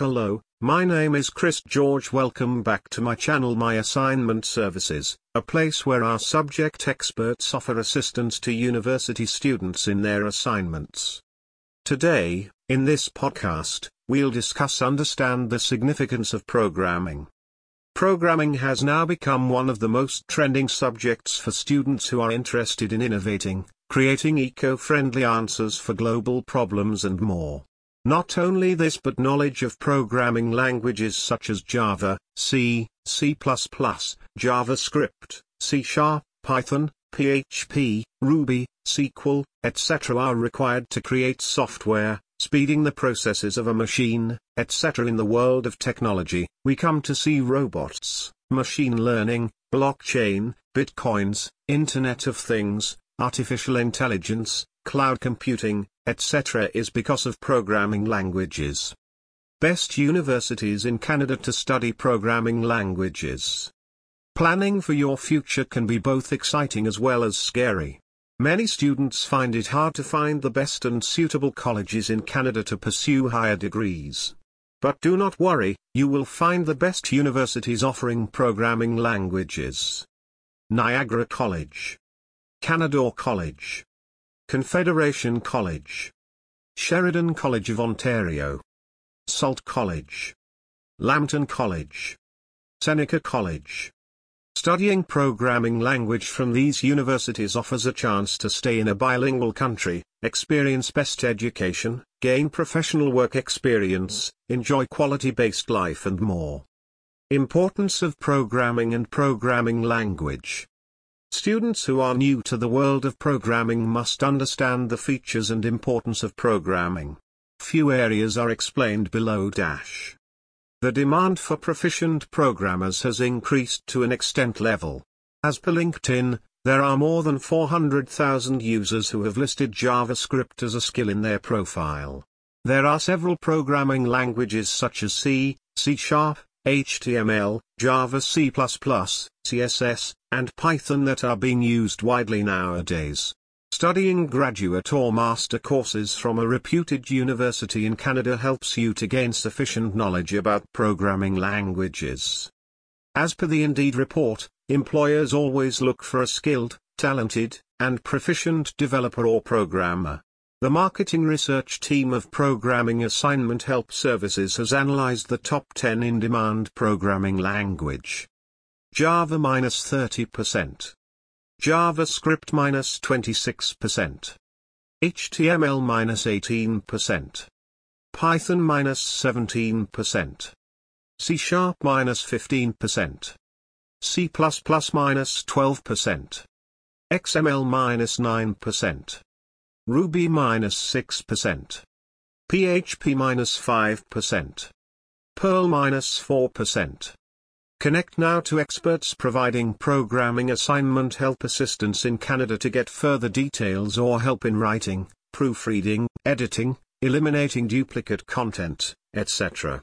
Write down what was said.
Hello, my name is Chris George. Welcome back to my channel My Assignment Services, a place where our subject experts offer assistance to university students in their assignments. Today, in this podcast, we'll discuss understand the significance of programming. Programming has now become one of the most trending subjects for students who are interested in innovating, creating eco-friendly answers for global problems and more. Not only this but knowledge of programming languages such as Java, C, C++, JavaScript, C Sharp, Python, PHP, Ruby, SQL, etc. are required to create software, speeding the processes of a machine, etc. In the world of technology, we come to see robots, machine learning, blockchain, bitcoins, Internet of Things, artificial intelligence, cloud computing, etc. is because of programming languages. Best universities in Canada to study programming languages. Planning for your future can be both exciting as well as scary. Many students find it hard to find the best and suitable colleges in Canada to pursue higher degrees. But do not worry, you will find the best universities offering programming languages. Niagara College. Canadore College. Confederation College. Sheridan College of Ontario. Sault College. Lambton College. Seneca College. Studying programming language from these universities offers a chance to stay in a bilingual country, experience best education, gain professional work experience, enjoy quality-based life and more. Importance of programming and programming language. Students who are new to the world of programming must understand the features and importance of programming. Few areas are explained below dash. The demand for proficient programmers has increased to an extent level. As per LinkedIn, there are more than 400,000 users who have listed JavaScript as a skill in their profile. There are several programming languages such as C, C Sharp, HTML, Java C++, CSS, and Python that are being used widely nowadays. Studying graduate or master courses from a reputed university in Canada helps you to gain sufficient knowledge about programming languages. As per the Indeed report, employers always look for a skilled, talented, and proficient developer or programmer. The marketing research team of Programming Assignment Help Services has analyzed the top 10 in-demand programming language. Java minus 30%. JavaScript minus 26%. HTML minus 18%. Python minus 17%. C Sharp minus 15%. C++ minus 12%. XML minus 9%. Ruby minus 6%. PHP minus 5%. Perl minus 4%. Connect now to experts providing programming assignment help assistance in Canada to get further details or help in writing, proofreading, editing, eliminating duplicate content, etc.